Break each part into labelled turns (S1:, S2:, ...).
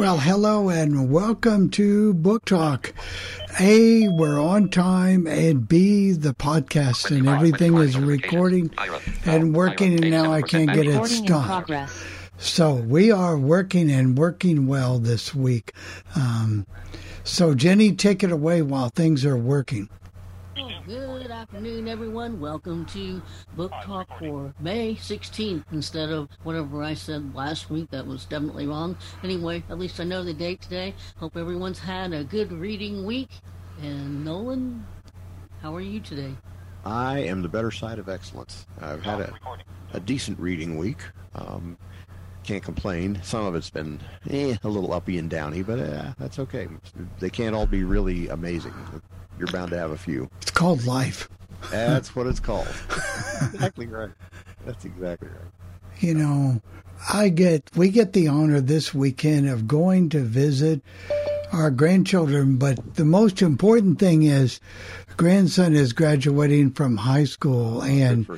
S1: Well, hello and welcome to Book Talk. A, we're on time, and B, the podcast and everything is recording and working, and now I can't get it stopped. So we are working and working well this week. Um, so, Jenny, take it away while things are working.
S2: Good afternoon, everyone. Welcome to Book Talk for May 16th instead of whatever I said last week. That was definitely wrong. Anyway, at least I know the date today. Hope everyone's had a good reading week. And Nolan, how are you today?
S3: I am the better side of excellence. I've had a, a decent reading week. Um, can't complain. Some of it's been eh, a little uppy and downy, but uh, that's okay. They can't all be really amazing you're bound to have a few.
S1: It's called life.
S3: That's what it's called. exactly right. That's exactly right.
S1: You know, I get we get the honor this weekend of going to visit our grandchildren, but the most important thing is grandson is graduating from high school and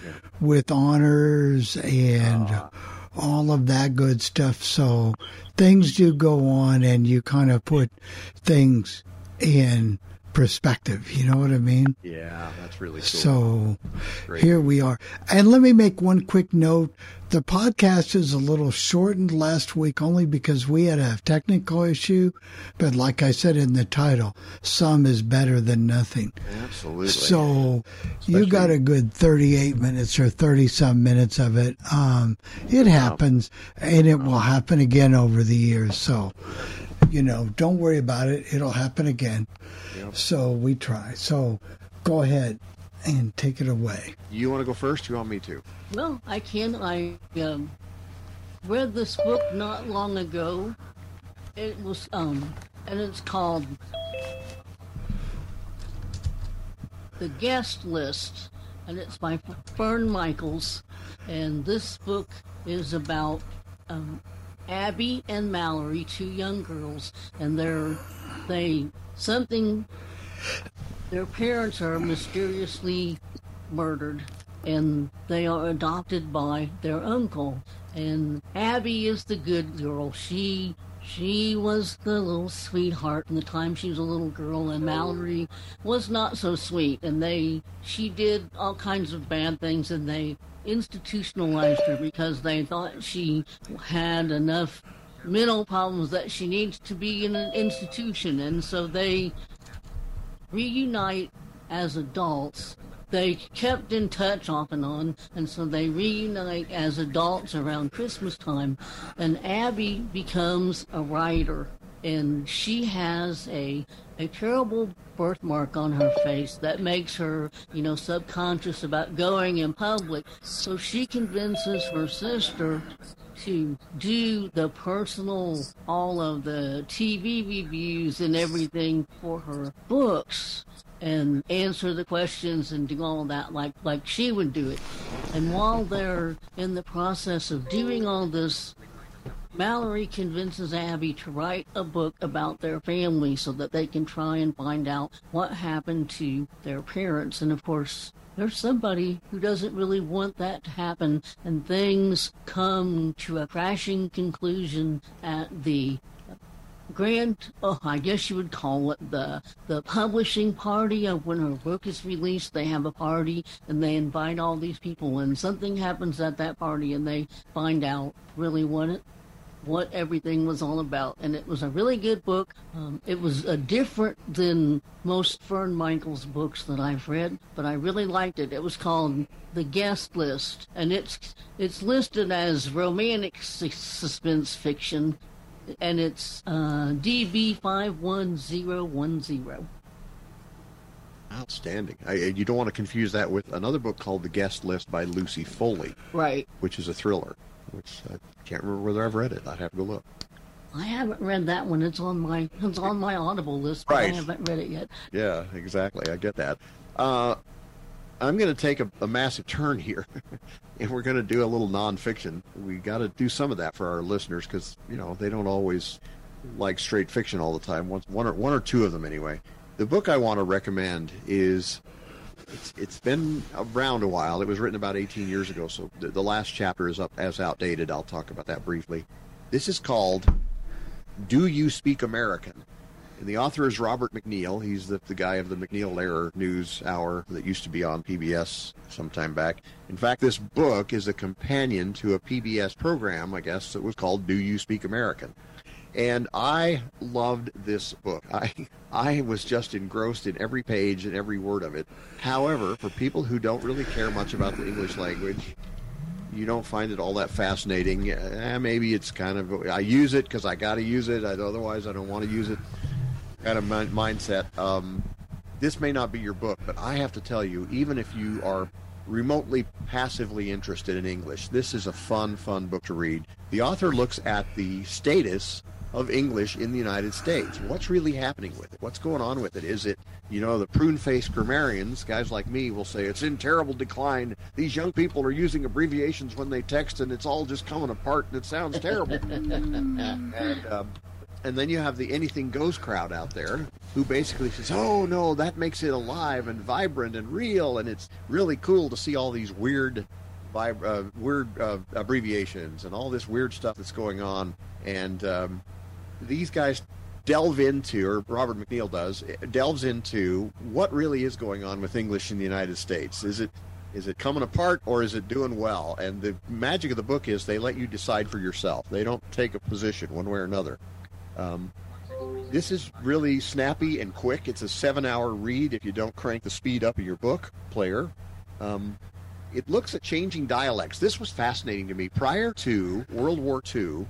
S1: with honors and uh. all of that good stuff. So things do go on and you kind of put things in perspective. You know what I mean?
S3: Yeah, that's really cool.
S1: So Great. here we are. And let me make one quick note. The podcast is a little shortened last week only because we had a technical issue. But like I said in the title, some is better than nothing.
S3: Absolutely.
S1: So Especially, you got a good 38 minutes or 30 some minutes of it. Um, it happens and it will happen again over the years. So, you know, don't worry about it. It'll happen again. Yep. So we try. So go ahead and take it away.
S3: You want to go first? You want me to?
S2: Well, I can. I um, read this book not long ago. It was um, and it's called The Guest List, and it's by Fern Michaels. And this book is about um, Abby and Mallory, two young girls, and they're they something their parents are mysteriously murdered and they are adopted by their uncle. And abby is the good girl. She she was the little sweetheart in the time she was a little girl and mallory was not so sweet. And they she did all kinds of bad things and they institutionalized her because they thought she had enough mental problems that she needs to be in an institution, and so they reunite as adults. They kept in touch off and on, and so they reunite as adults around Christmas time. And Abby becomes a writer, and she has a a terrible birthmark on her face that makes her, you know, subconscious about going in public. So she convinces her sister to do the personal, all of the TV reviews and everything for her books and answer the questions and do all that like like she would do it. And while they're in the process of doing all this Mallory convinces Abby to write a book about their family so that they can try and find out what happened to their parents. And of course, there's somebody who doesn't really want that to happen, and things come to a crashing conclusion at the grand oh i guess you would call it the the publishing party of when her book is released they have a party and they invite all these people and something happens at that party and they find out really what it what everything was all about. And it was a really good book. Um, it was a different than most Fern Michaels books that I've read, but I really liked it. It was called The Guest List, and it's it's listed as romantic suspense fiction, and it's uh, DB five one zero one zero.
S3: Outstanding. I, you don't want to confuse that with another book called The Guest List by Lucy Foley.
S2: Right.
S3: Which is a thriller which I can't remember whether I've read it. I'd have to go look.
S2: I haven't read that one. It's on my it's on my Audible list, but right. I haven't read it yet.
S3: Yeah, exactly. I get that. Uh, I'm going to take a, a, massive turn here, and we're going to do a little nonfiction. We got to do some of that for our listeners because you know they don't always like straight fiction all the time. One, one or one or two of them anyway. The book I want to recommend is it's, it's been around a while. It was written about 18 years ago, so the, the last chapter is up as outdated. I'll talk about that briefly. This is called Do You Speak American? And the author is Robert MacNeil. He's the, the guy of the MacNeil Lehrer News Hour that used to be on PBS some time back. In fact, this book is a companion to a PBS program, I guess, that was called Do You Speak American? And I loved this book. I I was just engrossed in every page and every word of it. However, for people who don't really care much about the English language, you don't find it all that fascinating. Eh, maybe it's kind of I use it because I got to use it. I, otherwise, I don't want to use it. Kind of mindset. Um, this may not be your book, but I have to tell you, even if you are remotely passively interested in English, this is a fun, fun book to read. The author looks at the status of English in the United States. What's really happening with it? What's going on with it? Is it, you know, the prune faced grammarians, guys like me, will say it's in terrible decline. These young people are using abbreviations when they text and it's all just coming apart and it sounds terrible. and, um, and then you have the anything goes crowd out there who basically says, oh no, that makes it alive and vibrant and real and it's really cool to see all these weird uh, weird uh, abbreviations and all this weird stuff that's going on. And um, these guys delve into, or Robert MacNeil does, delves into what really is going on with English in the United States. Is it is it coming apart or is it doing well? And the magic of the book is they let you decide for yourself. They don't take a position one way or another. Um, this is really snappy and quick. It's a seven-hour read if you don't crank the speed up of your book player. Um, it looks at changing dialects. This was fascinating to me. Prior to World War II,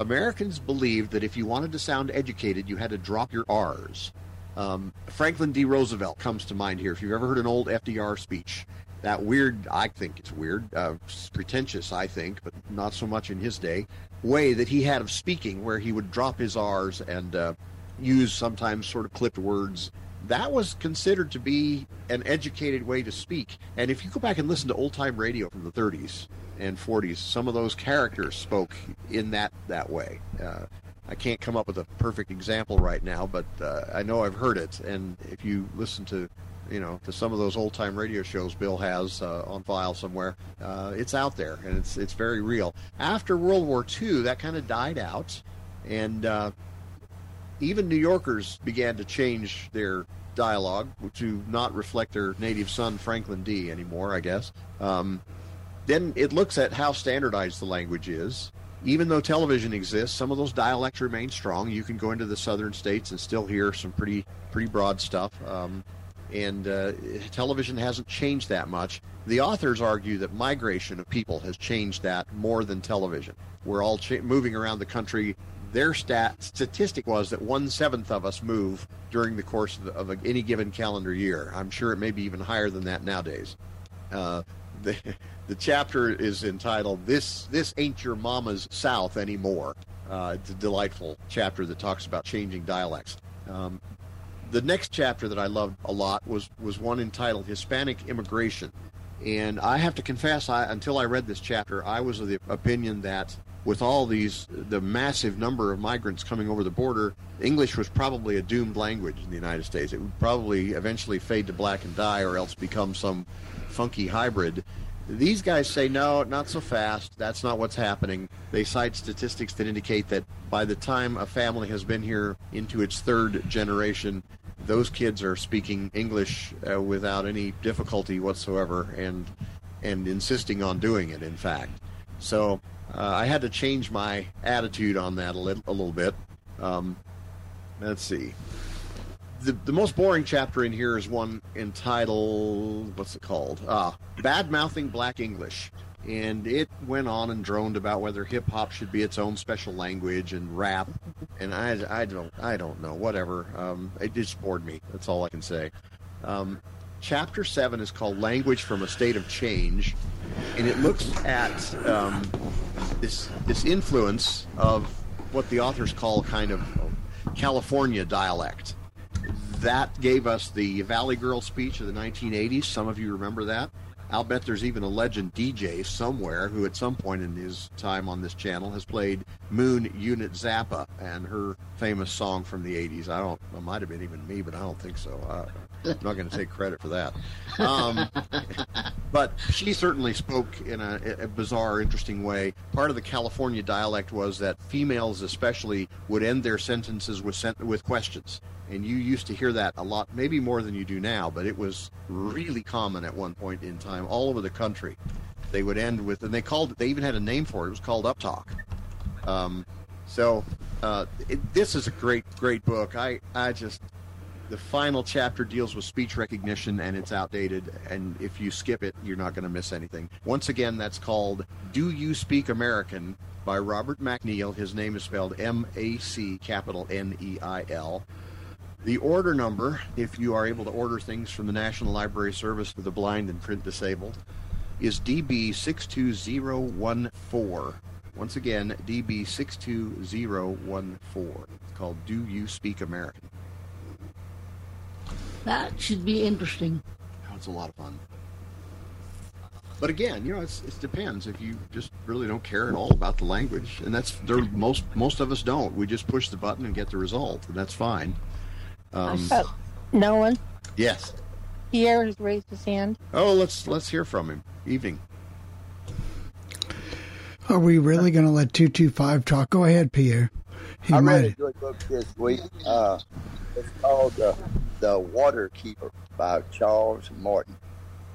S3: Americans believed that if you wanted to sound educated, you had to drop your R's. Um, Franklin D. Roosevelt comes to mind here. If you've ever heard an old FDR speech, that weird, I think it's weird, uh, pretentious, I think, but not so much in his day, way that he had of speaking, where he would drop his R's and uh, use sometimes sort of clipped words. That was considered to be an educated way to speak. And if you go back and listen to old time radio from the 30s, and 40s, some of those characters spoke in that that way. Uh, I can't come up with a perfect example right now, but uh, I know I've heard it. And if you listen to, you know, to some of those old time radio shows Bill has uh, on file somewhere, uh, it's out there and it's it's very real. After World War II, that kind of died out, and uh, even New Yorkers began to change their dialogue to not reflect their native son Franklin D anymore. I guess. Um, then it looks at how standardized the language is. Even though television exists, some of those dialects remain strong. You can go into the southern states and still hear some pretty pretty broad stuff. Um, and uh, television hasn't changed that much. The authors argue that migration of people has changed that more than television. We're all cha- moving around the country. Their stat statistic was that one seventh of us move during the course of, of a, any given calendar year. I'm sure it may be even higher than that nowadays. Uh, the, the chapter is entitled "This This Ain't Your Mama's South Anymore." Uh, it's a delightful chapter that talks about changing dialects. Um, the next chapter that I loved a lot was was one entitled "Hispanic Immigration," and I have to confess, I, until I read this chapter, I was of the opinion that with all these the massive number of migrants coming over the border, English was probably a doomed language in the United States. It would probably eventually fade to black and die, or else become some funky hybrid. These guys say, no, not so fast. That's not what's happening. They cite statistics that indicate that by the time a family has been here into its third generation, those kids are speaking English uh, without any difficulty whatsoever and and insisting on doing it, in fact. So uh, I had to change my attitude on that a, little, a little bit. Um, let's see the, the most boring chapter in here is one entitled what's it called? Ah, bad mouthing black English, and it went on and droned about whether hip hop should be its own special language and rap, and I, I don't I don't know whatever. Um, it just bored me. That's all I can say. Um, chapter seven is called "Language from a State of Change," and it looks at um, this this influence of what the authors call kind of California dialect that gave us the Valley Girl speech of the 1980s. Some of you remember that. I'll bet there's even a legend DJ somewhere who, at some point in his time on this channel, has played Moon Unit Zappa and her famous song from the 80s. I don't, it might have been even me, but I don't think so. I, I'm not going to take credit for that. Um, but she certainly spoke in a, a, bizarre, interesting way. Part of the California dialect was that females, especially, would end their sentences with with questions, and you used to hear that a lot, maybe more than you do now. But it was really common at one point in time, all over the country. They would end with, and they called it. They even had a name for it. It was called uptalk. Um, so uh, it, this is a great, great book. I, I just the final chapter deals with speech recognition and it's outdated and if you skip it you're not going to miss anything once again that's called do you speak american by robert MacNeil. his name is spelled m-a-c capital n-e-i-l the order number if you are able to order things from the national library service for the blind and print disabled is db62014 once again db62014 it's called do you speak american
S2: that should be interesting.
S3: It's a lot of fun. But again, you know, it depends. If you just really don't care at all about the language, and that's there, most most of us don't. We just push the button and get the result, and that's fine.
S4: Um, uh, no one.
S3: Yes.
S4: Pierre has raised his hand.
S3: Oh, let's let's hear from him. Evening.
S1: Are we really going to let two two five talk? Go ahead, Pierre.
S5: He I might... read a good book this week. Uh, it's called uh, The Water Keeper by Charles Martin.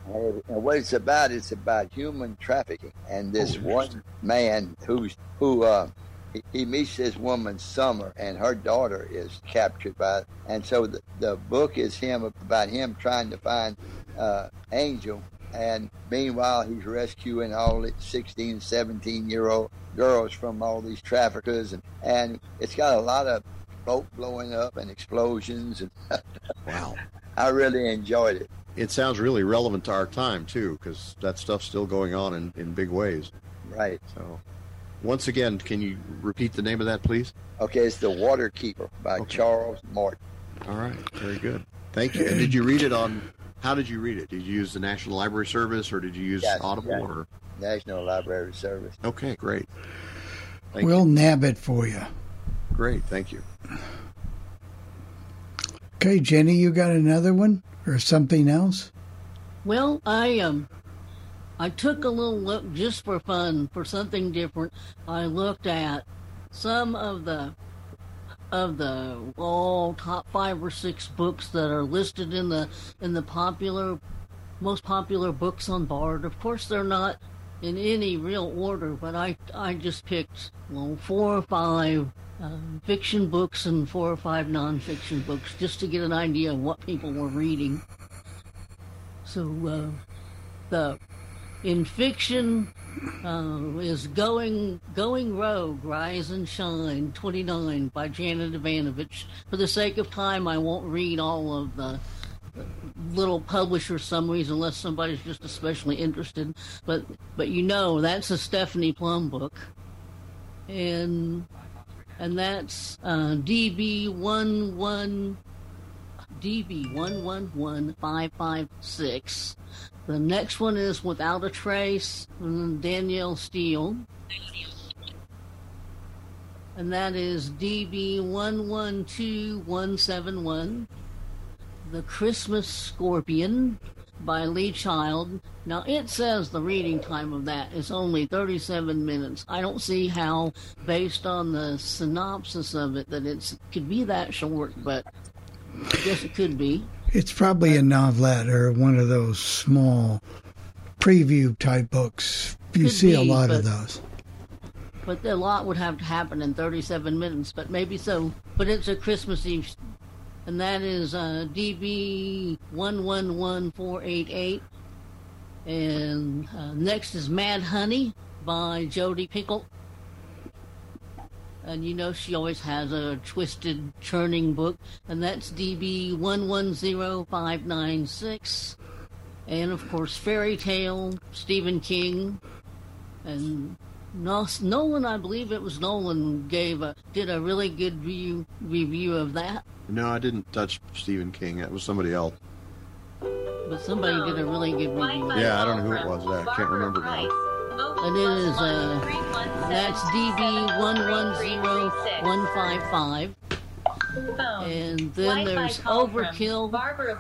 S5: And what it's about, it's about human trafficking. And this oh, one man who's who uh, he, he, meets this woman Summer, and her daughter is captured by. It. And so the, the book is him about him trying to find uh, Angel, and meanwhile he's rescuing all the 16, 17 year old girls from all these traffickers, and and it's got a lot of boat blowing up and explosions. And
S3: wow,
S5: I really enjoyed it.
S3: It sounds really relevant to our time too, because that stuff's still going on in, in big ways.
S5: Right.
S3: So, once again, can you repeat the name of that, please?
S5: Okay, it's The Water Keeper by okay. Charles Martin.
S3: All right, very good. Thank you. And did you read it on? How did you read it? Did you use the National Library Service or did you use yes, Audible yes. or
S5: National Library Service?
S3: Okay, great. Thank
S1: we'll
S3: you.
S1: nab it for you.
S3: Great, thank you.
S1: Okay, Jenny, you got another one or something else?
S2: Well, I um I took a little look just for fun, for something different. I looked at some of the of the all top five or six books that are listed in the in the popular most popular books on Bard. Of course, they're not in any real order, but I I just picked well four or five um, fiction books and four or five nonfiction books just to get an idea of what people were reading. So uh, the in fiction uh, is going going rogue rise and shine 29 by janet evanovich for the sake of time i won't read all of the little publisher summaries unless somebody's just especially interested. But but you know that's a stephanie plum book. And and that's uh, DB11 DB111556. The next one is Without a Trace Danielle Steel. And that is DB112171. The Christmas Scorpion by Lee Child. Now it says the reading time of that is only 37 minutes. I don't see how, based on the synopsis of it, that it could be that short, but I guess it could be.
S1: It's probably a novelette or one of those small preview type books. You could see be, a lot but, of those.
S2: But a lot would have to happen in 37 minutes, but maybe so. But it's a Christmas Eve and that is uh, DB one one one four eight eight. And uh, next is Mad Honey by Jodi Picoult. And you know she always has a twisted churning book, and that's DB one one zero five nine six. And of course, Fairy Tale, Stephen King, and Nolan, I believe it was Nolan, gave a did a really good review review of that.
S3: No, I didn't touch Stephen King. That was somebody else.
S2: But somebody did a really good review.
S3: Yeah, I don't know who it was. I can't remember now.
S2: And it is uh, that's DB one one zero one five five. And then there's Overkill,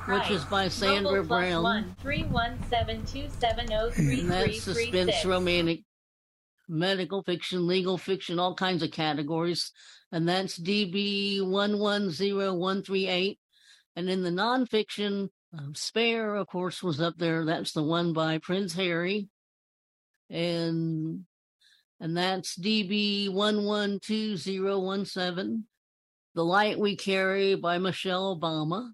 S2: which is by Sandra Brown.
S6: one, three one seven two seven zero three
S2: and that's suspense, romantic, medical fiction, legal fiction, all kinds of categories. And that's DB one one zero one three eight. And in the nonfiction, um, Spare, of course, was up there. That's the one by Prince Harry, and and that's DB one one two zero one seven. The Light We Carry by Michelle Obama.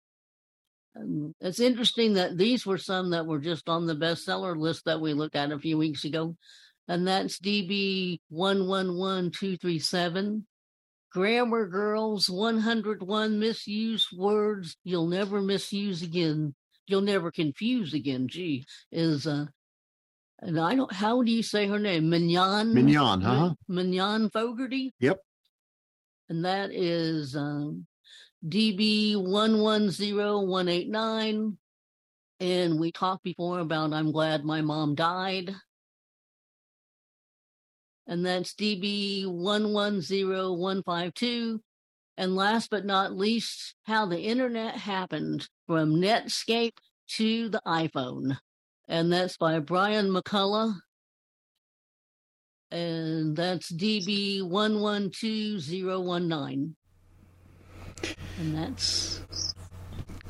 S2: And it's interesting that these were some that were just on the bestseller list that we looked at a few weeks ago. And that's DB 111237. Grammar Girls 101 Misused Words You'll Never Misuse Again. You'll Never Confuse Again. Gee, is, uh, and I don't, how do you say her name? Mignon?
S3: Mignon, huh?
S2: Mignon Fogarty?
S3: Yep.
S2: And that is um, DB 110189. And we talked before about I'm glad my mom died. And that's DB 110152. And last but not least, how the internet happened from Netscape to the iPhone. And that's by Brian McCullough. And that's DB 112019. And that's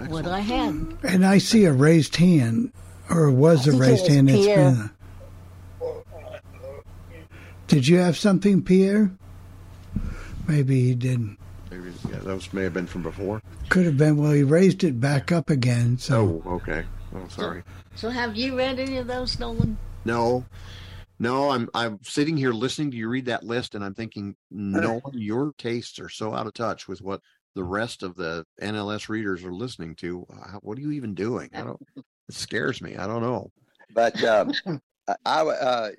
S2: what I had.
S1: And I see a raised hand, or was
S4: I
S1: a
S4: think it
S1: raised
S4: was
S1: hand. It's
S4: Pierre.
S1: been. Did you have something, Pierre? Maybe he didn't.
S3: Maybe yeah, those may have been from before.
S1: Could have been. Well, he raised it back up again. So
S3: Oh, okay. Oh, sorry.
S2: So have you read any of those, Nolan?
S3: No, no. I'm I'm sitting here listening to you read that list, and I'm thinking, no, your tastes are so out of touch with what the rest of the NLS readers are listening to. What are you even doing? I don't. It scares me. I don't know.
S5: But um, I, I uh,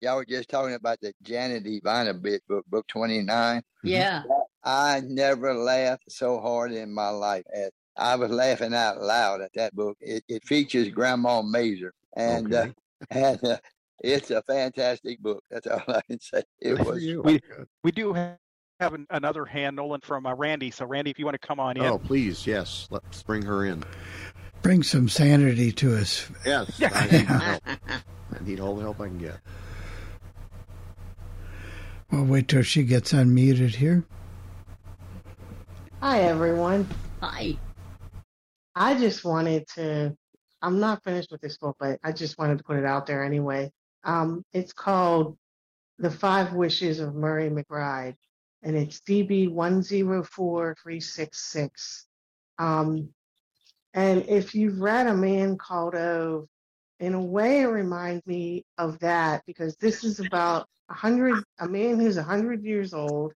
S5: y'all were just talking about the Janet Evanovich book, book 29.
S2: Yeah.
S5: I never laughed so hard in my life. As I was laughing out loud at that book. It, it features Grandma Mazur, and
S3: Okay.
S5: uh, and uh, it's a fantastic book. That's all I can say. It
S3: Good
S5: was.
S7: we- We do ha- have an, another hand, Nolan, from uh, Randy. So, Randy, if you want to come on in.
S3: Oh, please, yes. Let's bring her in.
S1: bring some sanity to us.
S3: Yes.
S7: Yeah.
S3: I need help. I need all the help I can get.
S1: We'll wait till she gets unmuted here.
S8: Hi, everyone.
S2: Hi.
S8: I just wanted to, I'm not finished with this book, but I just wanted to put it out there anyway. Um, it's called The Five Wishes of Murray McBride, and it's DB 104366. Um, and if you've read A Man Called Ove, in a way, it reminds me of that because this is about a hundred, a man who's a hundred years old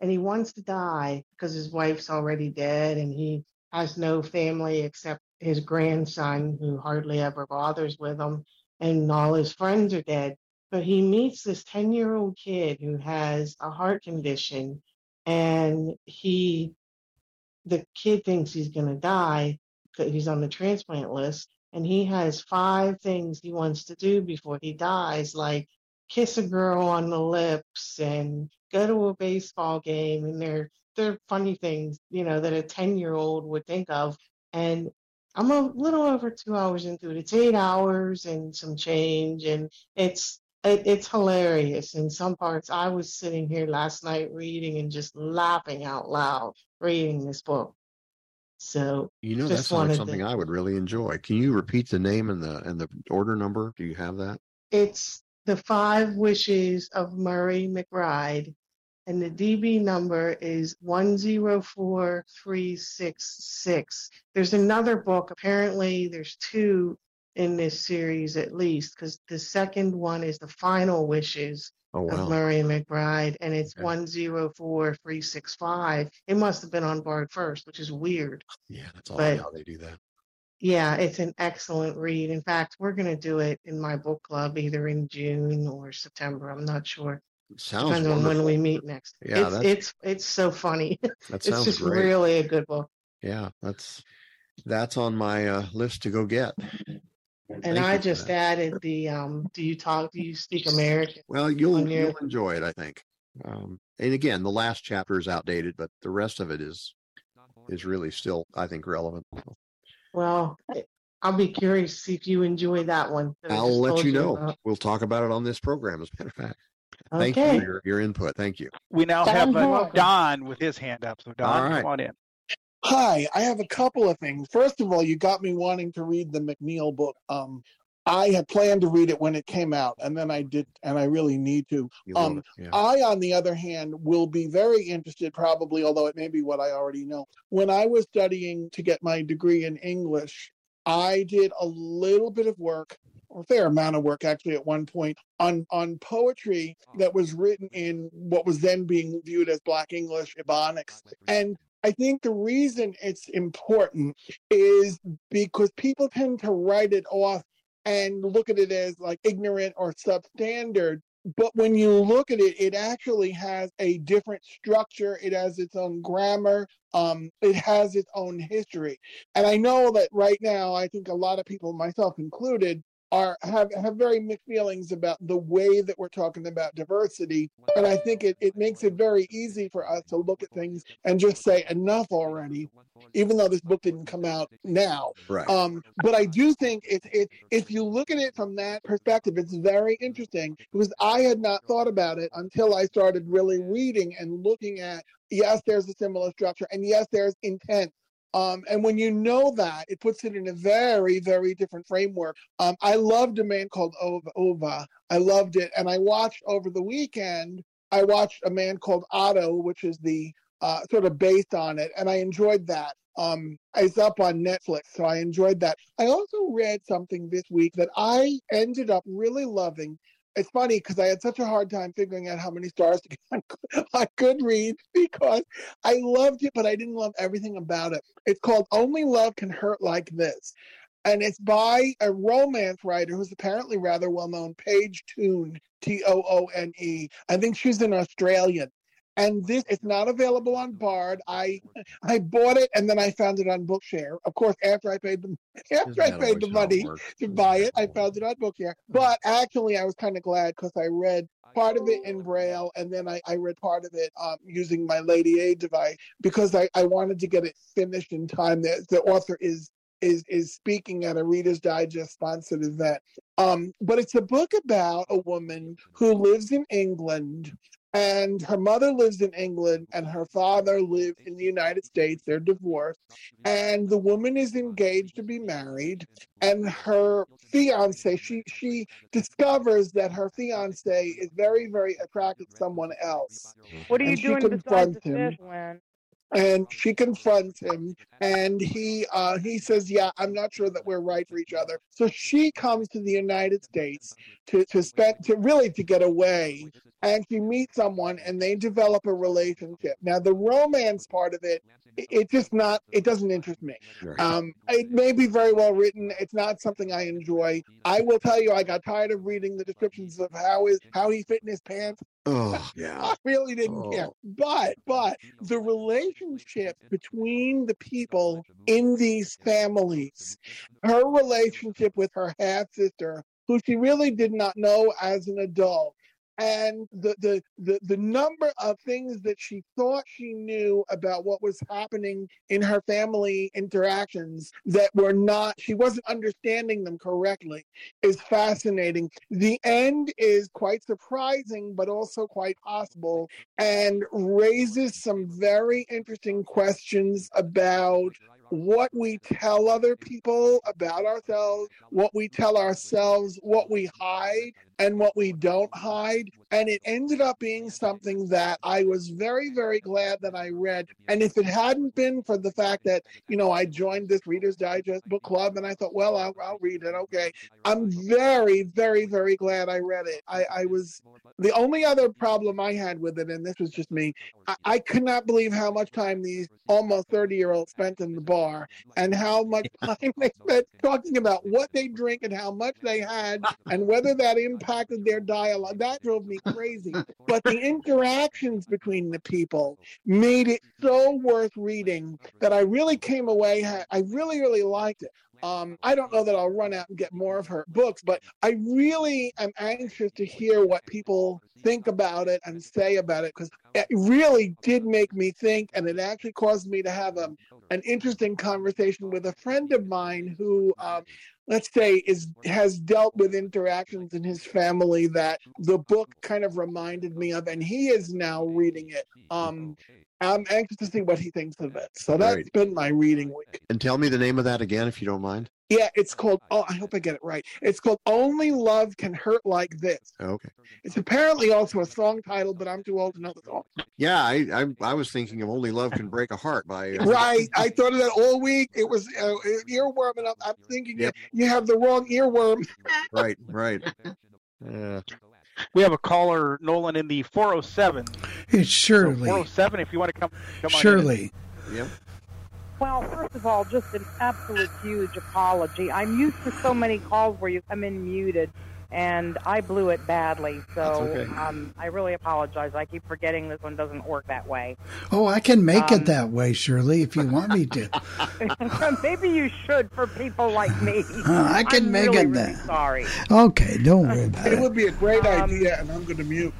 S8: and he wants to die because his wife's already dead and he has no family except his grandson who hardly ever bothers with him and all his friends are dead. But he meets this 10 year old kid who has a heart condition and he the kid thinks he's going to die because he's on the transplant list and he has five things he wants to do before he dies like kiss a girl on the lips and go to a baseball game and they're they're funny things you know that a 10 year old would think of and i'm a little over two hours into it it's eight hours and some change and it's it, it's hilarious in some parts i was sitting here last night reading and just laughing out loud reading this book so
S3: You know, that's like something
S8: to-
S3: I would really enjoy. Can you repeat the name and the and the order number? Do you have that?
S8: It's the five wishes of Murray McBride, and the DB number is 104366. There's another book. Apparently, there's two in this series at least, because the second one is the final wishes
S3: Oh
S8: of. Murray McBride, and it's
S3: Okay.
S8: 104365. It must have been on Bard first, which is weird.
S3: Yeah, that's all
S8: but-
S3: how they do that.
S8: Yeah, it's an excellent read. In fact, we're going to do it in my book club either in June or September. I'm not sure.
S3: Sounds
S8: Depends on
S3: wonderful.
S8: when we meet next.
S3: Yeah,
S8: it's
S3: that's-
S8: it's it's so funny.
S3: That
S8: it's
S3: sounds
S8: just
S3: great.
S8: really a good book.
S3: Yeah, that's that's on my uh, list to go get.
S8: And
S3: Thank
S8: I
S3: for
S8: just
S3: that.
S8: added the um, do you talk, do you speak American?
S3: Well, you'll
S8: on your-
S3: you'll enjoy it, I think. Um, and again, the last chapter is outdated, but the rest of it is is really still, I think, relevant.
S8: Well, I'll be curious to see if you enjoy that one. that I
S3: I'll
S8: just
S3: let
S8: told
S3: you know.
S8: about.
S3: We'll talk about it on this program, as a matter of fact. Thank you for your, your input. Thank you.
S7: We now
S8: Don's
S7: have uh. Don with his hand up. So Don,
S3: All right.
S7: come on in.
S9: Hi, I have a couple of things. First of all, you got me wanting to read the MacNeil book. Um, I had planned to read it when it came out, and then I did, and I really need to. Um.
S3: Yeah.
S9: I, on the other hand, will be very interested, probably, although it may be what I already know. When I was studying to get my degree in English, I did a little bit of work, or a fair amount of work actually, at one point on on poetry that was written in what was then being viewed as Black English Ebonics, and I think the reason it's important is because people tend to write it off and look at it as like ignorant or substandard. But when you look at it, it actually has a different structure. It has its own grammar. Um, it has its own history. And I know that right now, I think a lot of people, myself included, are have, have very mixed feelings about the way that we're talking about diversity. And I think it, it makes it very easy for us to look at things and just say enough already, even though this book didn't come out now.
S3: Right.
S9: Um, but I do think it, it if you look at it from that perspective, it's very interesting because I had not thought about it until I started really reading and looking at yes, there's a similar structure, and yes, there's intent. Um, and when you know that, it puts it in a very, very different framework. Um, I loved a man called Ova. Ova. I loved it, and I watched over the weekend. I watched a man called Otto, which is the uh, sort of based on it, and I enjoyed that. Um, it's up on Netflix, so I enjoyed that. I also read something this week that I ended up really loving. It's funny because I had such a hard time figuring out how many stars to give on, on Goodreads because I loved it, but I didn't love everything about it. It's called Only Love Can Hurt Like This. And it's by a romance writer who's apparently rather well known, Paige Toon, T O O N E. I think she's an Australian. And this it's not available on Bard. I I bought it and then I found it on Bookshare. Of course, after I paid the after I paid the
S3: always how it
S9: money to buy it, I found it on Bookshare. But actually, I was kind of glad because I read part of it in Braille and then I, I read part of it um, using my Lady A device because I, I wanted to get it finished in time. The, the author is is is speaking at a Reader's Digest sponsored event. Um, but it's a book about a woman who lives in England and her mother lives in England and her father lived in the United States. They're divorced. And the woman is engaged to be married. And her fiance, she she discovers that her fiance is very, very attracted to someone else.
S10: What are you
S9: And she
S10: doing besides
S9: confronts him
S10: one?
S9: and she confronts him and he uh he says yeah i'm not sure that we're right for each other so she comes to the united states to to spend to really to get away and she meets someone and they develop a relationship now the romance part of it it, it just not it doesn't interest me um it may be very well written it's not something i enjoy i will tell you i got tired of reading the descriptions of how is how he fit in his pants
S3: oh, yeah.
S9: I really didn't care.
S3: Oh.
S9: But but the relationship between the people in these families, her relationship with her half sister, who she really did not know as an adult, and the, the the the number of things that she thought she knew about what was happening in her family interactions that were not she wasn't understanding them correctly is fascinating. The end is quite surprising but also quite possible and raises some very interesting questions about what we tell other people about ourselves, what we tell ourselves, what we hide, and what we don't hide. And it ended up being something that I was very, very glad that I read. And if it hadn't been for the fact that, you know, I joined this Reader's Digest book club and I thought, well, I'll, I'll read it. Okay. I'm very, very, very glad I read it. I, I was the only other problem I had with it, and this was just me, I, I could not believe how much time these almost 30 year olds spent in the bar and how much time they spent talking about what they drink and how much they had and whether that impacted their dialogue. That drove me crazy. But the interactions between the people made it so worth reading that I really came away, I really, really liked it. Um, I don't know that I'll run out and get more of her books, but I really am anxious to hear what people think about it and say about it because it really did make me think, and it actually caused me to have a, an interesting conversation with a friend of mine who. Um, let's say is has dealt with interactions in his family that the book kind of reminded me of and he is now reading it um I'm anxious to see what he thinks of it. So that's
S3: Right.
S9: been my reading week.
S3: And tell me the name of that again, if you don't mind.
S9: Yeah, it's called. Oh, I hope I get it right. It's called "Only Love Can Hurt Like This."
S3: Okay.
S9: It's apparently also a song title, but I'm too old to know the song.
S3: Yeah, I, I I was thinking of "Only Love Can Break a Heart" by uh,
S9: Right, I thought of that all week. It was uh, earworm, and I'm, I'm thinking
S3: Yep.
S9: you, you have the wrong earworm.
S3: right, right. Yeah.
S7: We have a caller, Nolan, in the 407.
S1: It's
S7: So 407, if you want to come, come on in.
S1: Shirley.
S3: Yep.
S10: Well, first of all, just an absolute huge apology. I'm used to so many calls where you come in muted, and I blew it badly. So
S3: okay.
S10: um, I really apologize. I keep forgetting this one doesn't work that way.
S1: Oh, I can make
S10: Um,
S1: it that way, Shirley, if you want me to.
S10: Maybe you should for people like me.
S1: Uh, I can
S10: I'm
S1: make
S10: really,
S1: it
S10: really
S1: that.
S10: Sorry.
S1: Okay, don't worry about
S9: It
S1: it.
S9: would be a great
S10: Um,
S9: idea, and I'm going to mute.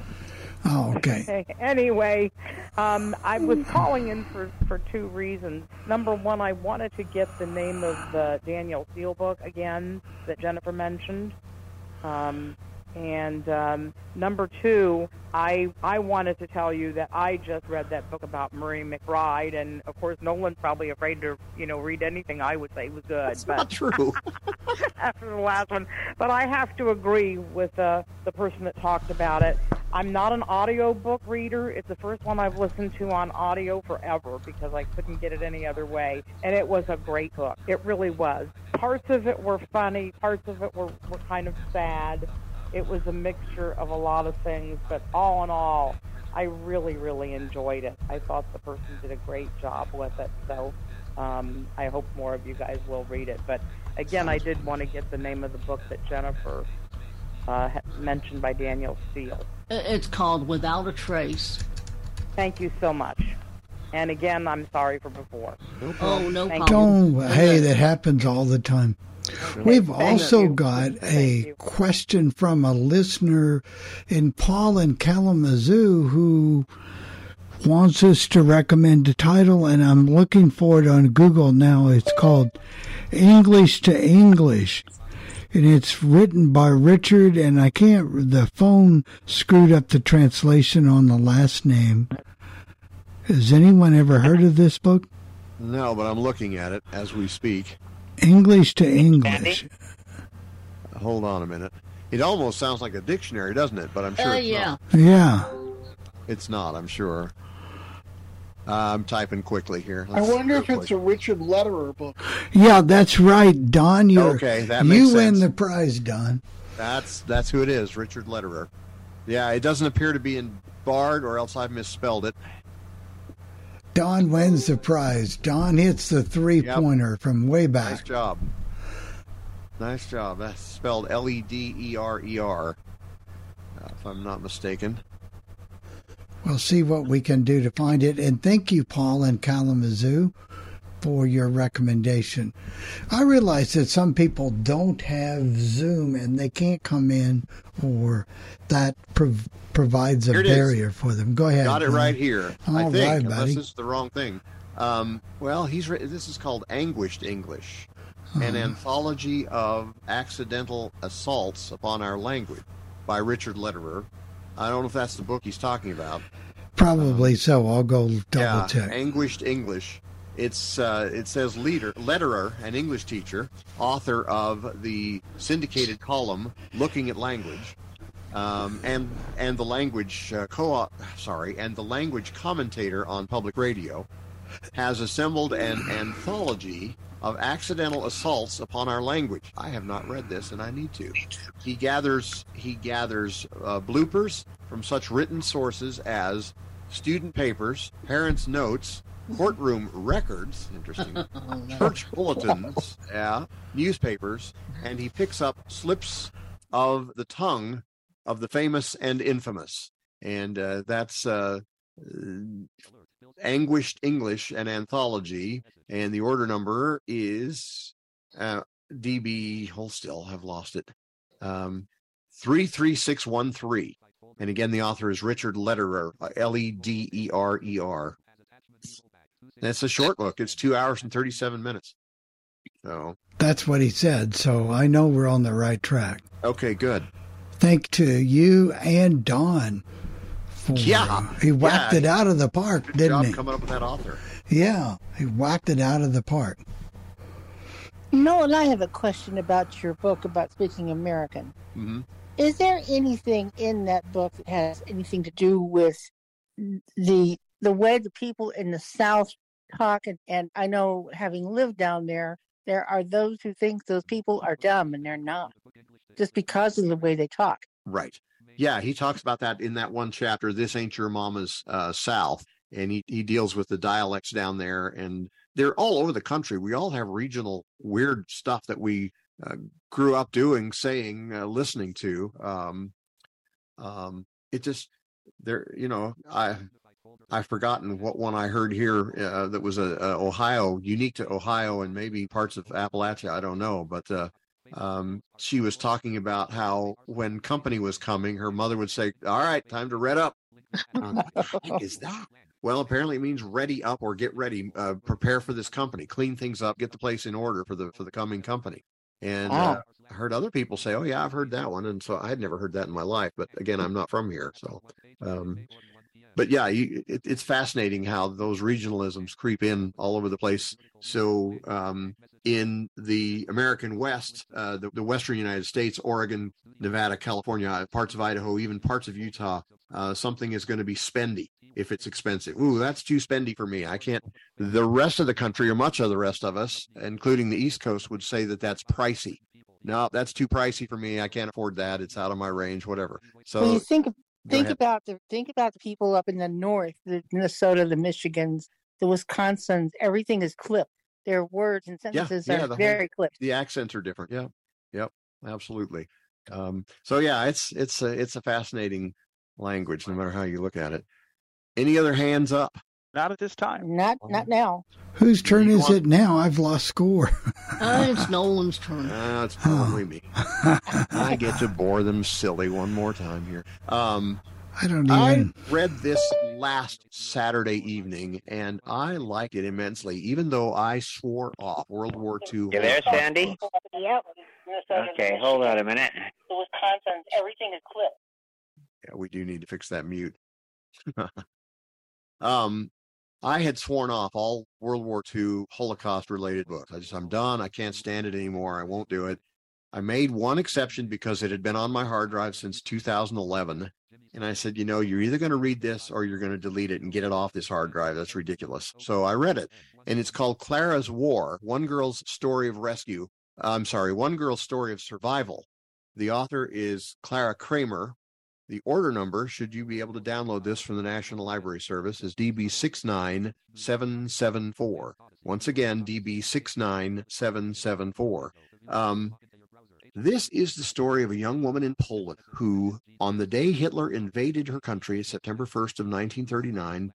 S1: Oh, okay.
S10: Okay. Anyway, um, I was calling in for, for two reasons. Number one, I wanted to get the name of the Daniel Steel book again that Jennifer mentioned. Um, and um, number two, I I wanted to tell you that I just read that book about Murray McBride, and of course, Nolan's probably afraid to you know read anything I would say was good.
S3: That's
S10: but
S3: not true.
S10: after the last one. But I have to agree with uh, the person that talked about it. I'm not an audio book reader. It's the first one I've listened to on audio forever because I couldn't get it any other way. And it was a great book. It really was. Parts of it were funny, parts of it were, were kind of sad. It was a mixture of a lot of things, but all in all, I really, really enjoyed it. I thought the person did a great job with it. So um, I hope more of you guys will read it. But again, I did want to get the name of the book that Jennifer uh, mentioned by Daniel Steel.
S2: It's called Without a Trace.
S10: Thank you so much. And again, I'm sorry for before.
S2: Oh, no
S10: Thank
S2: problem.
S1: Don't. Hey, that happens all the time. We've
S10: Thank
S1: also
S10: you.
S1: got a question from a listener in Paul in Kalamazoo who wants us to recommend a title, and I'm looking for it on Google now. It's called English to English. And it's written by Richard, and I can't, the phone screwed up the translation on the last name. Has anyone ever heard of this book?
S3: No, but I'm looking at it as we speak.
S1: English to English.
S3: Hold on a minute. It almost sounds like a dictionary, doesn't it? But I'm sure
S2: Uh,
S3: it's
S2: yeah.
S3: not.
S1: Yeah.
S3: It's not. I'm sure. Uh, I'm typing quickly here.
S9: I
S3: Let's-
S9: wonder if
S3: real
S9: it's a. Richard Lederer book.
S1: Yeah, that's right, Don. You're,
S3: Okay, that makes
S1: you
S3: makes
S1: win the prize, Don.
S3: That's that's who it is, Richard Lederer. Yeah, it doesn't appear to be in Bard, or else I've misspelled it.
S1: Don wins the prize. Don hits the three pointer from way back.
S3: Nice job. Nice job. That's spelled L E D E R E R, uh, if I'm not mistaken.
S1: We'll see what we can do to find it. And thank you, Paul and Kalamazoo, for your recommendation. I realize that some people don't have Zoom and they can't come in, or that prov- provides a
S3: it is.
S1: barrier for them. Go ahead.
S3: Got it right here. I think,
S1: right,
S3: unless
S1: buddy.
S3: this is the wrong thing. Um, well, he's written. This is called Anguished English, an
S1: Uh-huh.
S3: anthology of accidental assaults upon our language by Richard Lederer. I don't know if that's the book he's talking about.
S1: Probably so. I'll go double
S3: yeah,
S1: check.
S3: Anguished English. It's uh, it says leader letterer, an English teacher, author of the syndicated column "Looking at Language," um, and and the language uh, co sorry, and the language commentator on public radio, has assembled an anthology of accidental assaults upon our language. I have not read this, and I need to. He gathers he gathers uh, bloopers from such written sources as student papers, parents' notes, courtroom records, interesting, church bulletins, yeah, newspapers, and he picks up slips of the tongue of the famous and infamous. And uh, that's uh, uh, Anguished English, an anthology, and the order number is uh, DB, hold still, I've lost it. Um, 33613. And again, the author is Richard Lederer, L E D E R E R. It's a short book. It's two hours and 37 minutes. So
S1: That's what he said. So I know we're on the right track.
S3: Okay, good.
S1: Thank to you and Don. For,
S3: Yeah,
S1: He whacked
S3: yeah.
S1: it out of the park,
S3: Good
S1: didn't
S3: job
S1: he?
S3: coming up with that author.
S1: Yeah, he whacked it out of the park.
S4: No, and I have a question about your book about speaking American.
S3: hmm
S4: Is there anything in that book that has anything to do with the the way the people in the South talk? And, and I know, having lived down there, there are those who think those people are dumb, and they're not, just because of the way they talk.
S3: Right. Yeah, he talks about that in that one chapter. This ain't your mama's uh, South, and he he deals with the dialects down there, and they're all over the country. We all have regional weird stuff that we uh, grew up doing, saying, uh, listening to. Um, um, it just there, you know, I I've forgotten what one I heard here uh, that was a, a Ohio, unique to Ohio and maybe parts of Appalachia. I don't know, but uh, um, she was talking about how when company was coming, her mother would say, "All right, time to red up." I'm like, "The heck is that? Well, apparently it means ready up or get ready, uh, prepare for this company, clean things up, get the place in order for the for the coming company. And uh, I heard other people say, "Oh yeah, I've heard that one," and so I had never heard that in my life. But again, I'm not from here, so. Um, but yeah, you, it, it's fascinating how those regionalisms creep in all over the place. So um, in the American West, uh, the, the Western United States, Oregon, Nevada, California, parts of Idaho, even parts of Utah, uh, something is going to be spendy if it's expensive. Ooh, that's too spendy for me. I can't. The rest of the country, or much of the rest of us, including the East Coast, would say that that's pricey. No, that's too pricey for me. I can't afford that. It's out of my range. Whatever. So
S4: you think think about the think about the people up in the north, the Minnesota, the Michigans, the Wisconsins. Everything is clipped. Their words and sentences
S3: yeah,
S4: are
S3: the whole-
S4: very clipped.
S3: The accents are different. Yeah, yep, absolutely. Um, so yeah, it's it's a it's a fascinating language, no matter how you look at it. Any other hands up?
S7: Not at this time.
S4: Not not now.
S1: Whose turn is
S3: want-
S1: it now? I've lost score.
S2: Uh, it's Nolan's turn.
S3: Uh, it's probably me. I get to bore them silly one more time here. Um,
S1: I don't
S3: I
S1: even.
S3: read this last Saturday evening, and I liked it immensely, even though I swore off World War II.
S11: You there, Sandy?
S4: Yep.
S11: Okay, hold on a minute.
S4: The Wisconsins, everything is clipped.
S3: Yeah, we do need to fix that mute. um, I had sworn off all World War II Holocaust related books. I just, I'm done. I can't stand it anymore. I won't do it. I made one exception because it had been on my hard drive since 2011. And I said, you know, you're either going to read this or you're going to delete it and get it off this hard drive. That's ridiculous. So I read it, and it's called Clara's War One Girl's Story of Rescue. I'm sorry, One Girl's Story of Survival. The author is Clara Kramer. The order number, should you be able to download this from the National Library Service, is DB69774. Once again, DB69774. Um, this is the story of a young woman in Poland who, on the day Hitler invaded her country, September 1st of 1939,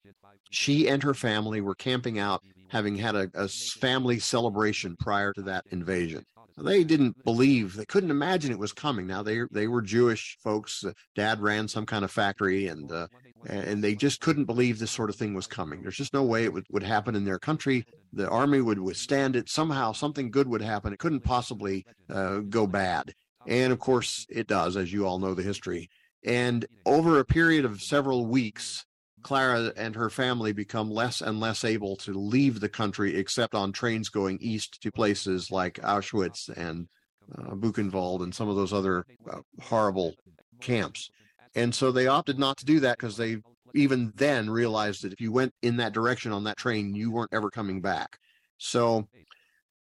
S3: she and her family were camping out, having had a family celebration prior to that invasion. They didn't believe, they couldn't imagine it was coming. Now they they were Jewish folks. Uh, Dad ran some kind of factory, and uh, and they just couldn't believe this sort of thing was coming. There's just no way it would, would happen in their country. The army would withstand it. Somehow, something good would happen. It couldn't possibly uh, go bad. And of course, it does, as you all know the history. And over a period of several weeks, Clara and her family become less and less able to leave the country except on trains going east to places like Auschwitz and uh, Buchenwald and some of those other uh, horrible camps. And so they opted not to do that because they even then realized that if you went in that direction on that train, you weren't ever coming back. So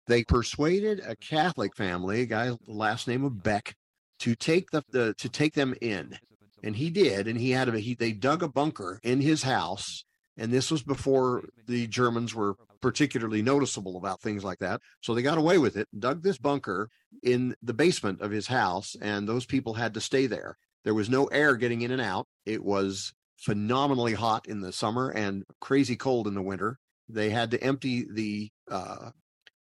S3: they persuaded a Catholic family, a guy last name of Beck, to take the, the to take them in, and he did. And he had a he they dug a bunker in his house, and this was before the Germans were particularly noticeable about things like that. So they got away with it, dug this bunker in the basement of his house, and those people had to stay there. There was no air getting in and out. It was phenomenally hot in the summer and crazy cold in the winter. They had to empty the uh,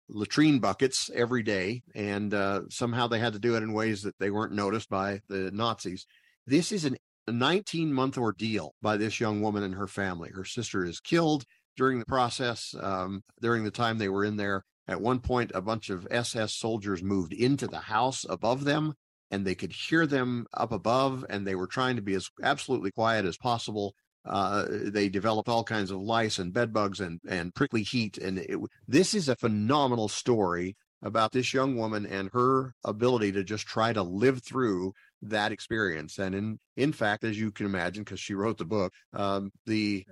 S3: latrine buckets every day, and uh, somehow they had to do it in ways that they weren't noticed by the Nazis. This is an, a 19 month ordeal by this young woman and her family. Her sister is killed during the process, um, during the time they were in there. At one point, a bunch of SS soldiers moved into the house above them, and they could hear them up above, and they were trying to be as absolutely quiet as possible. Uh, they developed all kinds of lice and bed bugs and, and prickly heat. And it, this is a phenomenal story about this young woman and her ability to just try to live through that experience. And in in fact, as you can imagine, because she wrote the book, um, the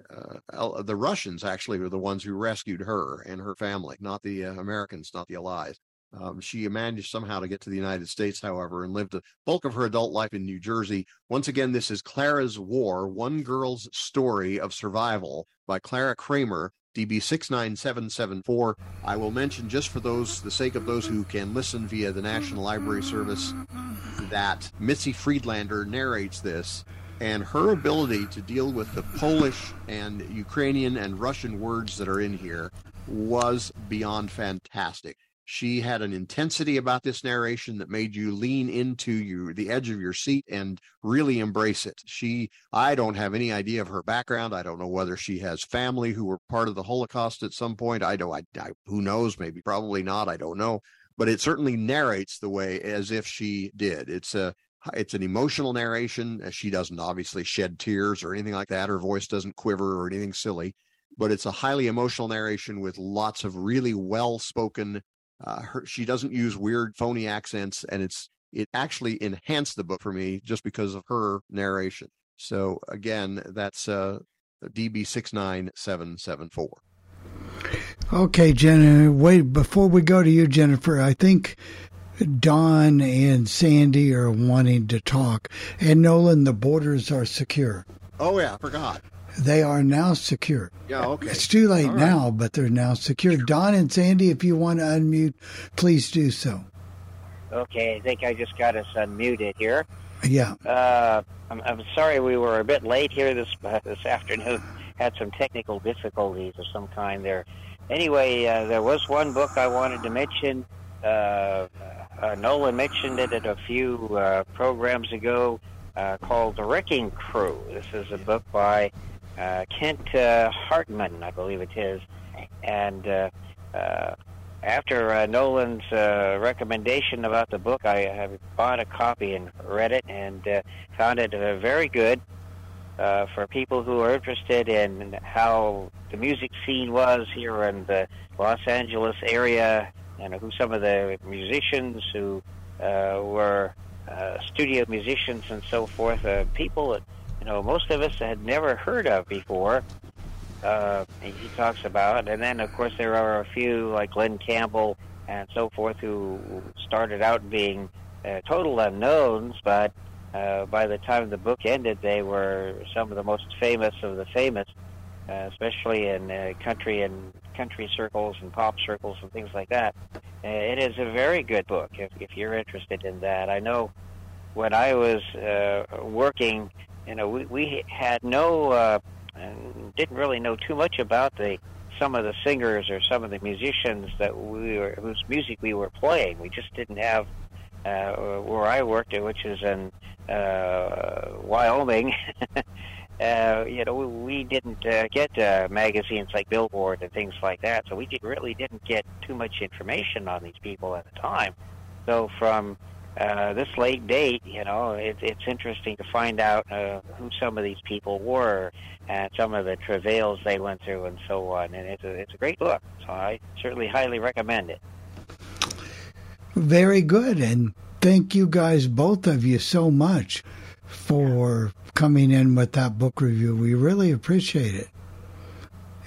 S3: uh, the Russians actually were the ones who rescued her and her family, not the uh, Americans, not the Allies. Um, she managed somehow to get to the United States, however, and lived the bulk of her adult life in New Jersey. Once again, this is Clara's War, One Girl's Story of Survival by Clara Kramer, DB 69774. I will mention, just for those, the sake of those who can listen via the National Library Service, that Mitzi Friedlander narrates this, and her ability to deal with the Polish and Ukrainian and Russian words that are in here was beyond fantastic she had an intensity about this narration that made you lean into you the edge of your seat and really embrace it. She i don't have any idea of her background. I don't know whether she has family who were part of the holocaust at some point. I don't I, I who knows? Maybe probably not. I don't know. But it certainly narrates the way as if she did. It's a it's an emotional narration. Uh, she doesn't obviously shed tears or anything like that. Her voice doesn't quiver or anything silly. But it's a highly emotional narration with lots of really well spoken uh, her, she doesn't use weird phony accents, and it's it actually enhanced the book for me just because of her narration. So again, that's uh, DB six nine seven seven four.
S1: Okay, Jenna. Wait before we go to you, Jennifer. I think Don and Sandy are wanting to talk, and Nolan. The borders are secure.
S3: Oh yeah, I forgot.
S1: They are now secure.
S3: Yeah, okay.
S1: It's too late right. now, but they're now secure. Don and Sandy, if you want to unmute, please do so.
S11: Okay, I think I just got us unmuted here.
S1: Yeah.
S11: Uh, I'm, I'm sorry we were a bit late here this uh, this afternoon. Had some technical difficulties of some kind there. Anyway, uh, there was one book I wanted to mention. Uh, uh, Nolan mentioned it at a few uh, programs ago called The Wrecking Crew. This is a book by uh, Kent uh, Hartman, I believe it is. And uh, uh, after uh, Nolan's uh, recommendation about the book, I have bought a copy and read it and uh, found it uh, very good uh, for people who are interested in how the music scene was here in the Los Angeles area and who some of the musicians who uh, were uh, studio musicians and so forth, uh, people that know, most of us had never heard of before. Uh, he talks about, and then of course there are a few like Glen Campbell and so forth who started out being uh, total unknowns, but uh, by the time the book ended, they were some of the most famous of the famous, uh, especially in uh, country and country circles and pop circles and things like that. Uh, it is a very good book if, if you're interested in that. I know when I was uh, working you know, we, we had no, uh, didn't really know too much about the some of the singers or some of the musicians that we were, whose music we were playing. We just didn't have uh, where I worked, which is in uh, Wyoming. uh, you know, we, we didn't uh, get uh, magazines like Billboard and things like that, so we did, really didn't get too much information on these people at the time. So from uh, this late date, you know, it, it's interesting to find out uh, who some of these people were and some of the travails they went through and so on. And it's a, it's a great book, so I certainly highly recommend it.
S1: Very good, and thank you guys, both of you, so much for coming in with that book review. We really appreciate it.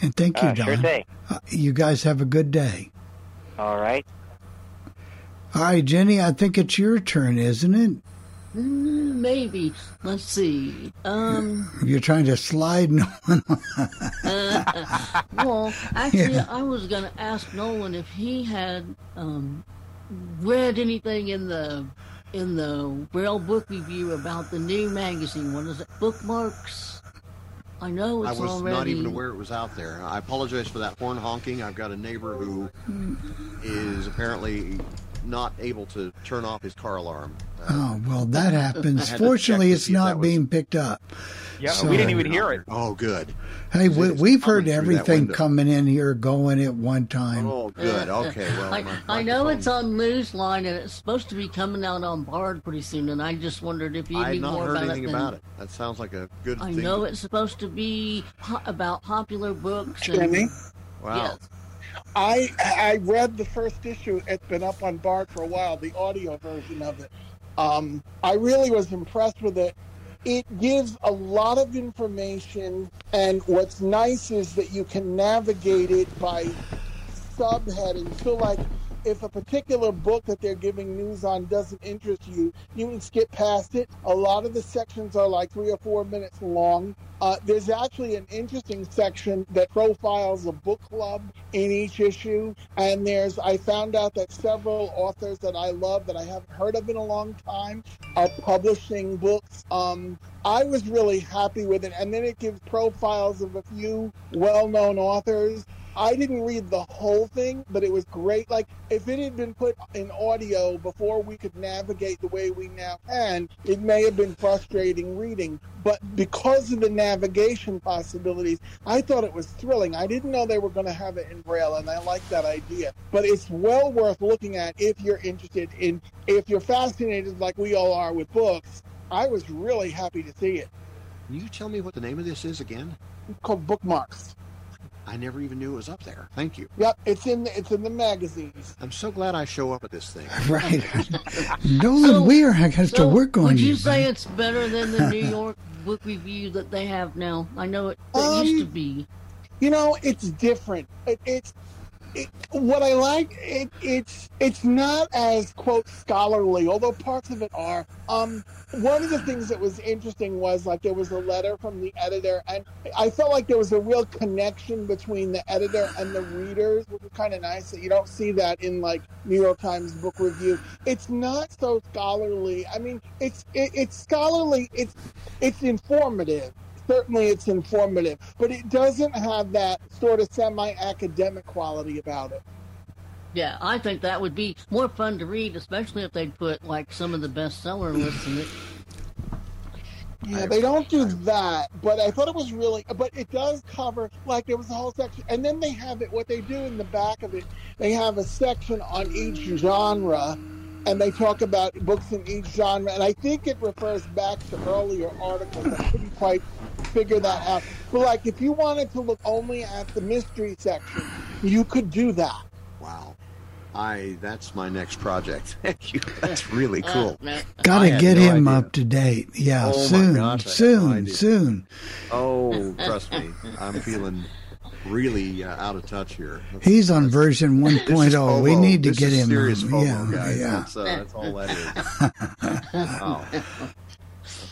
S1: And thank you, uh, Don.
S11: Sure.
S1: Uh, you guys have a good day.
S11: All right.
S1: All right, Jenny, I think it's your turn, isn't it?
S2: Mm, maybe. Let's see. Um,
S1: You're trying to slide Nolan.
S2: uh, well, actually, yeah. I was going to ask Nolan if he had um, read anything in the in the Braille Book Review about the new magazine. What is it? Bookmarks. I know it's I
S3: was
S2: already.
S3: not even aware it was out there. I apologize for that horn honking. I've got a neighbor who is apparently not able to turn off his car alarm.
S1: Uh, oh, well, that happens.
S3: had
S1: Fortunately, it's
S3: see if
S1: not
S3: was-
S1: being picked up.
S7: Yeah,
S1: So-
S7: we didn't even hear it.
S3: Oh, good.
S1: Hey, we, we've heard everything coming in here going at one time.
S3: Oh, good. Okay, well,
S2: I, I know it's on Newsline and it's supposed to be coming out on Bard pretty soon, and I just wondered if you
S3: I
S2: knew
S3: had not
S2: more
S3: heard
S2: about
S3: anything
S2: it. than-
S3: about it. That sounds like a good
S2: I
S3: thing.
S2: know
S3: to-
S2: it's supposed to be po- about popular books. And,
S9: Jimmy?
S3: Wow.
S2: Yes.
S9: I I read the first issue. It's been up on Bard for a while, the audio version of it. Um, I really was impressed with it. It gives a lot of information, and what's nice is that you can navigate it by subheading. So, like, if a particular book that they're giving news on doesn't interest you, you can skip past it. A lot of the sections are like three or four minutes long. Uh, there's actually an interesting section that profiles a book club in each issue. And there's, I found out that several authors that I love that I haven't heard of in a long time are publishing books. Um, I was really happy with it. And then it gives profiles of a few well known authors. I didn't read the whole thing, but it was great. Like, if it had been put in audio before we could navigate the way we now can, it may have been frustrating reading. But because of the navigation possibilities, I thought it was thrilling. I didn't know they were going to have it in Braille, and I like that idea. But it's well worth looking at if you're interested in, if you're fascinated like we all are with books. I was really happy to see it.
S3: Can you tell me what the name of this is again?
S9: It's called Bookmarks.
S3: I never even knew it was up there. Thank you.
S9: Yep, it's in the, it's in the magazines.
S3: I'm so glad I show up at this thing.
S1: Right. Nolan Weir has to
S2: So,
S1: work on
S2: would you
S1: you.
S2: say
S1: man.
S2: it's better than the New York book review that they have now? I know it, it used to
S9: Um,
S2: be.
S9: You know, it's different. It, it's what I like. It, it's it's not as quote scholarly, although parts of it are. Um, one of the things that was interesting was like there was a letter from the editor, and I felt like there was a real connection between the editor and the readers, which is kind of nice. That you don't see that in like New York Times book review. It's not so scholarly. I mean, it's it, it's scholarly. It's it's informative certainly it's informative, but it doesn't have that sort of semi-academic quality about it.
S2: Yeah, I think that would be more fun to read, especially if they'd put like some of the bestseller lists in it.
S9: Yeah, they don't do that, but I thought it was really. But it does cover like there was a whole section, and then they have it. What they do in the back of it, they have a section on each genre, and they talk about books in each genre. And I think it refers back to earlier articles. I couldn't quite figure that out. But like, if you wanted to look only at the mystery section, you could do that.
S3: Wow. I that's my next project. Thank you. That's really cool. Gotta
S1: get
S3: no
S1: him
S3: idea.
S1: up to date. Yeah,
S3: Oh
S1: soon,
S3: gosh, I had no
S1: soon, soon.
S3: Oh, trust me, I'm feeling really uh, out of touch here.
S1: He's on version 1.0. We need to
S3: This
S1: get
S3: is
S1: him.
S3: serious
S1: on.
S3: FOMO,
S1: yeah,
S3: guys.
S1: yeah.
S3: That's, uh, that's all that is. wow.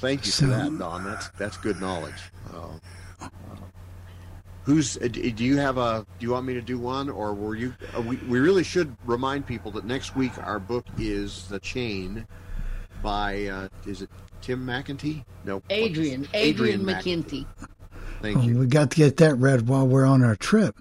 S3: Thank you for that, Don. That's that's good knowledge. Oh. Who's? uh, Do you have a? Do you want me to do one, or were you? Uh, we we really should remind people that next week our book is The Chain by uh, is it Tim McEntee? No,
S2: Adrian, Adrian, McKinty.
S3: Thank
S1: Well,
S3: you.
S1: we got to get that read while we're on our trip.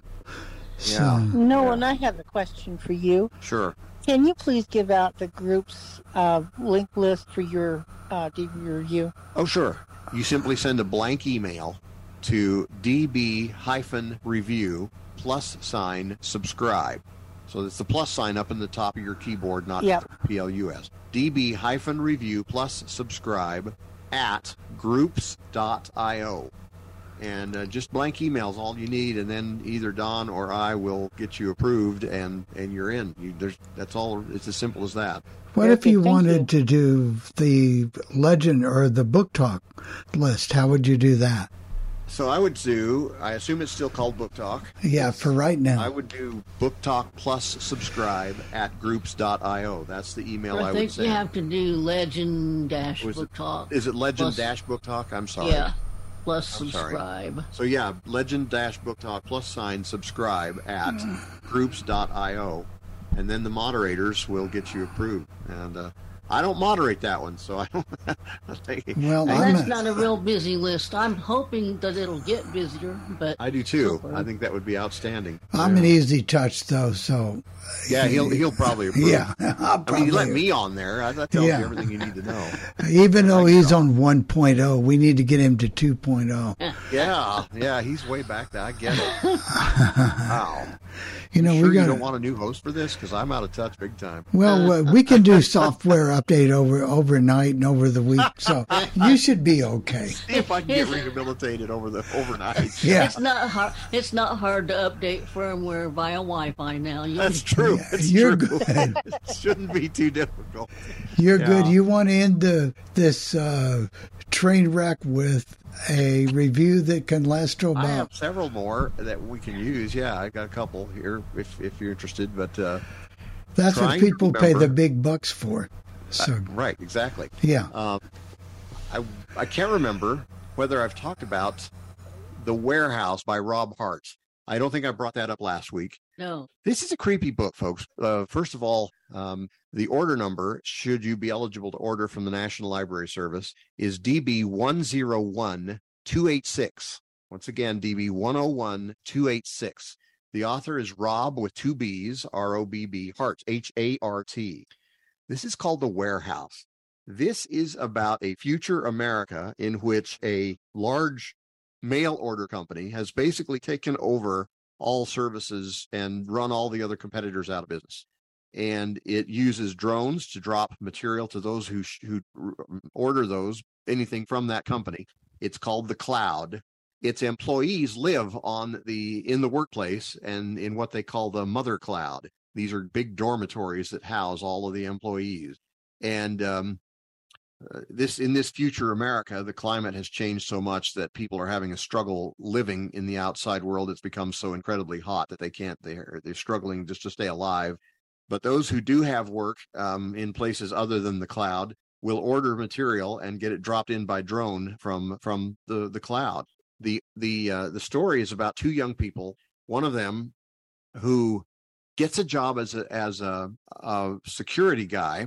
S1: So,
S3: Yeah.
S4: No, and I have a question for you.
S3: Sure.
S4: Can you please give out the group's uh, link list for your uh, DVD review?
S3: Oh, sure. You simply send a blank email to db-review plus sign subscribe. So it's the plus sign up in the top of your keyboard, not
S4: Yep.
S3: PLUS. db-review plus subscribe at groups.io. And uh, just blank emails all you need, and then either Don or I will get you approved, and, and you're in. You, there's, that's all. It's as simple as that.
S1: what if you wanted
S4: you.
S1: to do the legend or the book talk list? How would you do that?
S3: So I would do. I assume it's still called Book Talk.
S1: Yeah, for right now.
S3: I would do Book Talk plus subscribe at groups.io. That's the email I,
S2: I
S3: would
S2: think
S3: send.
S2: you have to do Legend Dash Book Talk.
S3: Is it Legend
S2: plus-
S3: Dash Book Talk? I'm sorry.
S2: Yeah, plus subscribe.
S3: So yeah, Legend Dash Book Talk plus sign subscribe at groups.io, and then the moderators will get you approved. And uh, I don't moderate that one, so I don't. I
S1: Well,
S2: Well, that's
S1: not-
S2: not a real busy list. I'm hoping that it'll get busier, but
S3: I do too.
S2: So.
S3: I think that would be outstanding.
S1: I'm an easy touch though, so
S3: Yeah, he'll he'll probably approve.
S1: yeah. I'll
S3: I mean, you let me on there. I- That tells
S1: Yeah.
S3: you everything you need to know.
S1: Even though he's on 1.0, we need to get him to oh. 2.0.
S3: Yeah, yeah, he's way back there. I get it. Wow.
S1: You know,
S3: sure
S1: we
S3: you
S1: got
S3: don't want a new host for this because I'm out of touch big time.
S1: Well, we can do software update over overnight and over the week, so you should be okay.
S3: See if I can get rehabilitated over the overnight.
S1: Yeah.
S2: it's not hard. It's not hard to update firmware via Wi-Fi now. You
S3: That's true. It's
S1: You're
S3: true.
S1: good.
S3: it shouldn't be too difficult.
S1: You're good. You want to end the, this uh, train wreck with a review that can last till
S3: I have several more that we can use. Yeah, I got a couple here if if you're interested. But uh,
S1: That's what people pay
S3: remember-
S1: the big bucks for. So
S3: uh, right, exactly.
S1: yeah,
S3: Um, I I can't remember whether I've talked about the Warehouse by Robb Hart. I don't think I brought that up last week.
S2: No.
S3: This is a creepy book, folks. Uh, first of all, um, the order number, should you be eligible to order from the National Library Service, is DB 101286. Once again, DB 101286. The author is Rob with two B's, R O B B, Hart, H A R T. This is called The Warehouse. This is about a future America in which a large mail order company has basically taken over all services and run all the other competitors out of business. And it uses drones to drop material to those who who order those anything from that company. It's called the cloud. Its employees live on the in the workplace and in what they call the mother cloud. These are big dormitories that house all of the employees. And um, uh, this in this future America, the climate has changed so much that people are having a struggle living in the outside world. It's become so incredibly hot that they can't. They're they're struggling just to stay alive. But those who do have work um, in places other than the cloud will order material and get it dropped in by drone from from the the cloud. the the uh, The story is about two young people. One of them who gets a job as a as a, a security guy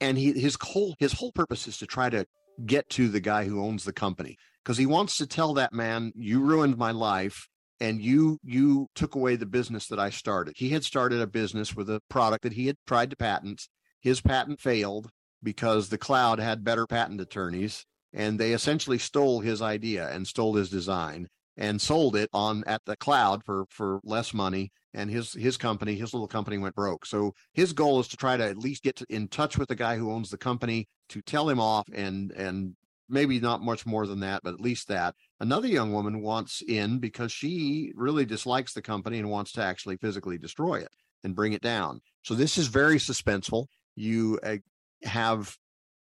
S3: and he his whole his whole purpose is to try to get to the guy who owns the company because he wants to tell that man you ruined my life and you you took away the business that I started. He had started a business with a product that he had tried to patent. His patent failed because the cloud had better patent attorneys and they essentially stole his idea and stole his design and sold it on at the cloud for for less money and his his company his little company went broke so his goal is to try to at least get to, in touch with the guy who owns the company to tell him off and and maybe not much more than that but at least that. Another young woman wants in because she really dislikes the company and wants to actually physically destroy it and bring it down. So this is very suspenseful. You uh, have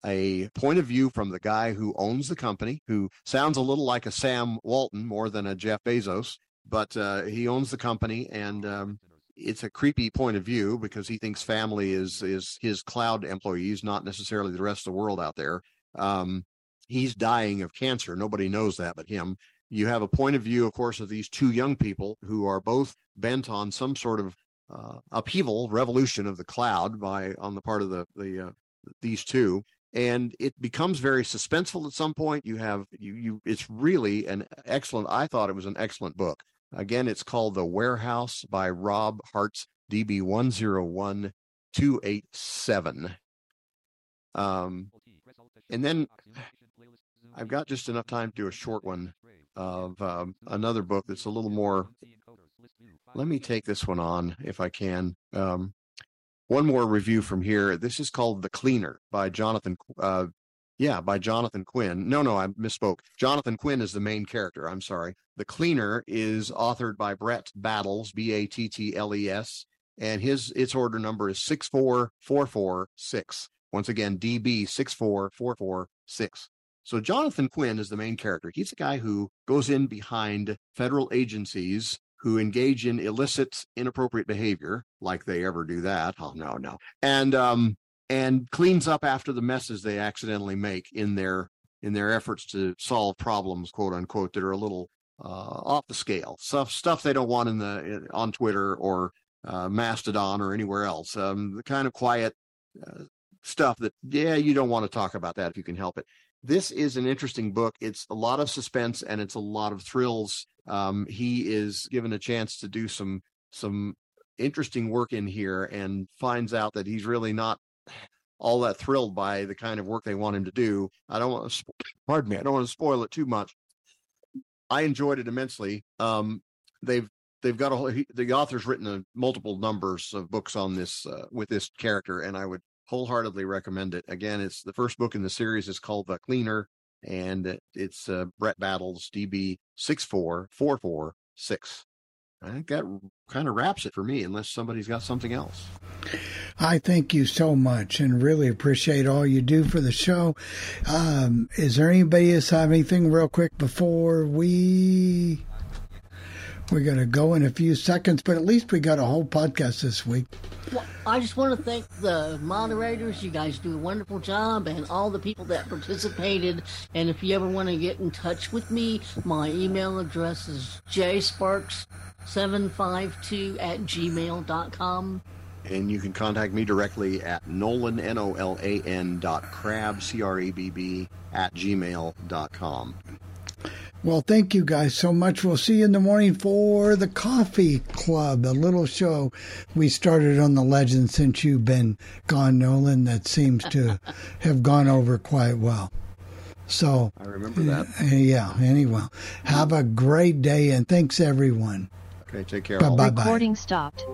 S3: a point of view from the guy who owns the company, who sounds a little like a Sam Walton more than a Jeff Bezos, but uh, he owns the company, and um, it's a creepy point of view because he thinks family is is his cloud employees, not necessarily the rest of the world out there. Um, he's dying of cancer. Nobody knows that but him. You have a point of view, of course, of these two young people who are both bent on some sort of uh, upheaval, revolution of the cloud by on the part of the the uh, these two. And it becomes very suspenseful at some point. You have you you it's really an excellent i thought it was an excellent book. Again it's called the warehouse by robb hart's db 101287 um and then I've got just enough time to do a short one of um, another book that's a little more. Let me take this one on if I can. Um, one more review from here. This is called The Cleaner by Jonathan. Uh, yeah, by Jonathan Quinn. No, no, I misspoke. Jonathan Quinn is the main character. I'm sorry. The Cleaner is authored by Brett Battles, B A T T L E S, and his its order number is 64446. Once again, DB64446. So Jonathan Quinn is the main character. He's the guy who goes in behind federal agencies who engage in illicit, inappropriate behavior, like they ever do that. Oh no, no, and um, and cleans up after the messes they accidentally make in their in their efforts to solve problems, quote unquote, that are a little uh, off the scale stuff stuff they don't want in the on Twitter or uh, Mastodon or anywhere else. Um, the kind of quiet. Uh, stuff that yeah you don't want to talk about that if you can help it this is an interesting book. It's a lot of suspense and it's a lot of thrills. Um, he is given a chance to do some some interesting work in here and finds out that he's really not all that thrilled by the kind of work they want him to do. I don't want to pardon me i don't want to spoil it too much. I enjoyed it immensely. Um, they've they've got a whole he, the author's written a, multiple numbers of books on this uh, with this character and i would wholeheartedly recommend it. Again it's the first book in the series is called the cleaner and it's uh, brett battles db 64446 i think that kind of wraps it for me unless somebody's got something else.
S1: I thank you so much and really appreciate all you do for the show. Um, is there anybody else have anything real quick before we we're going to go in a few seconds, but at least we got a whole podcast this week.
S2: Well, I just want to thank the moderators. You guys do a wonderful job, and all the people that participated. And if you ever want to get in touch with me, my email address is jsparks752 at gmail.com.
S3: And you can contact me directly at Nolan, N O L A N dot crabb, C R A B B, at gmail dot com.
S1: Well, thank you guys so much. We'll see you in the morning for the Coffee Club, a little show we started on the legend since you've been gone, Nolan, that seems to have gone over quite well. So,
S3: I remember that.
S1: Uh, yeah, anyway, have a great day and thanks everyone.
S3: Okay, take care.
S1: Bye bye.
S12: Recording stopped.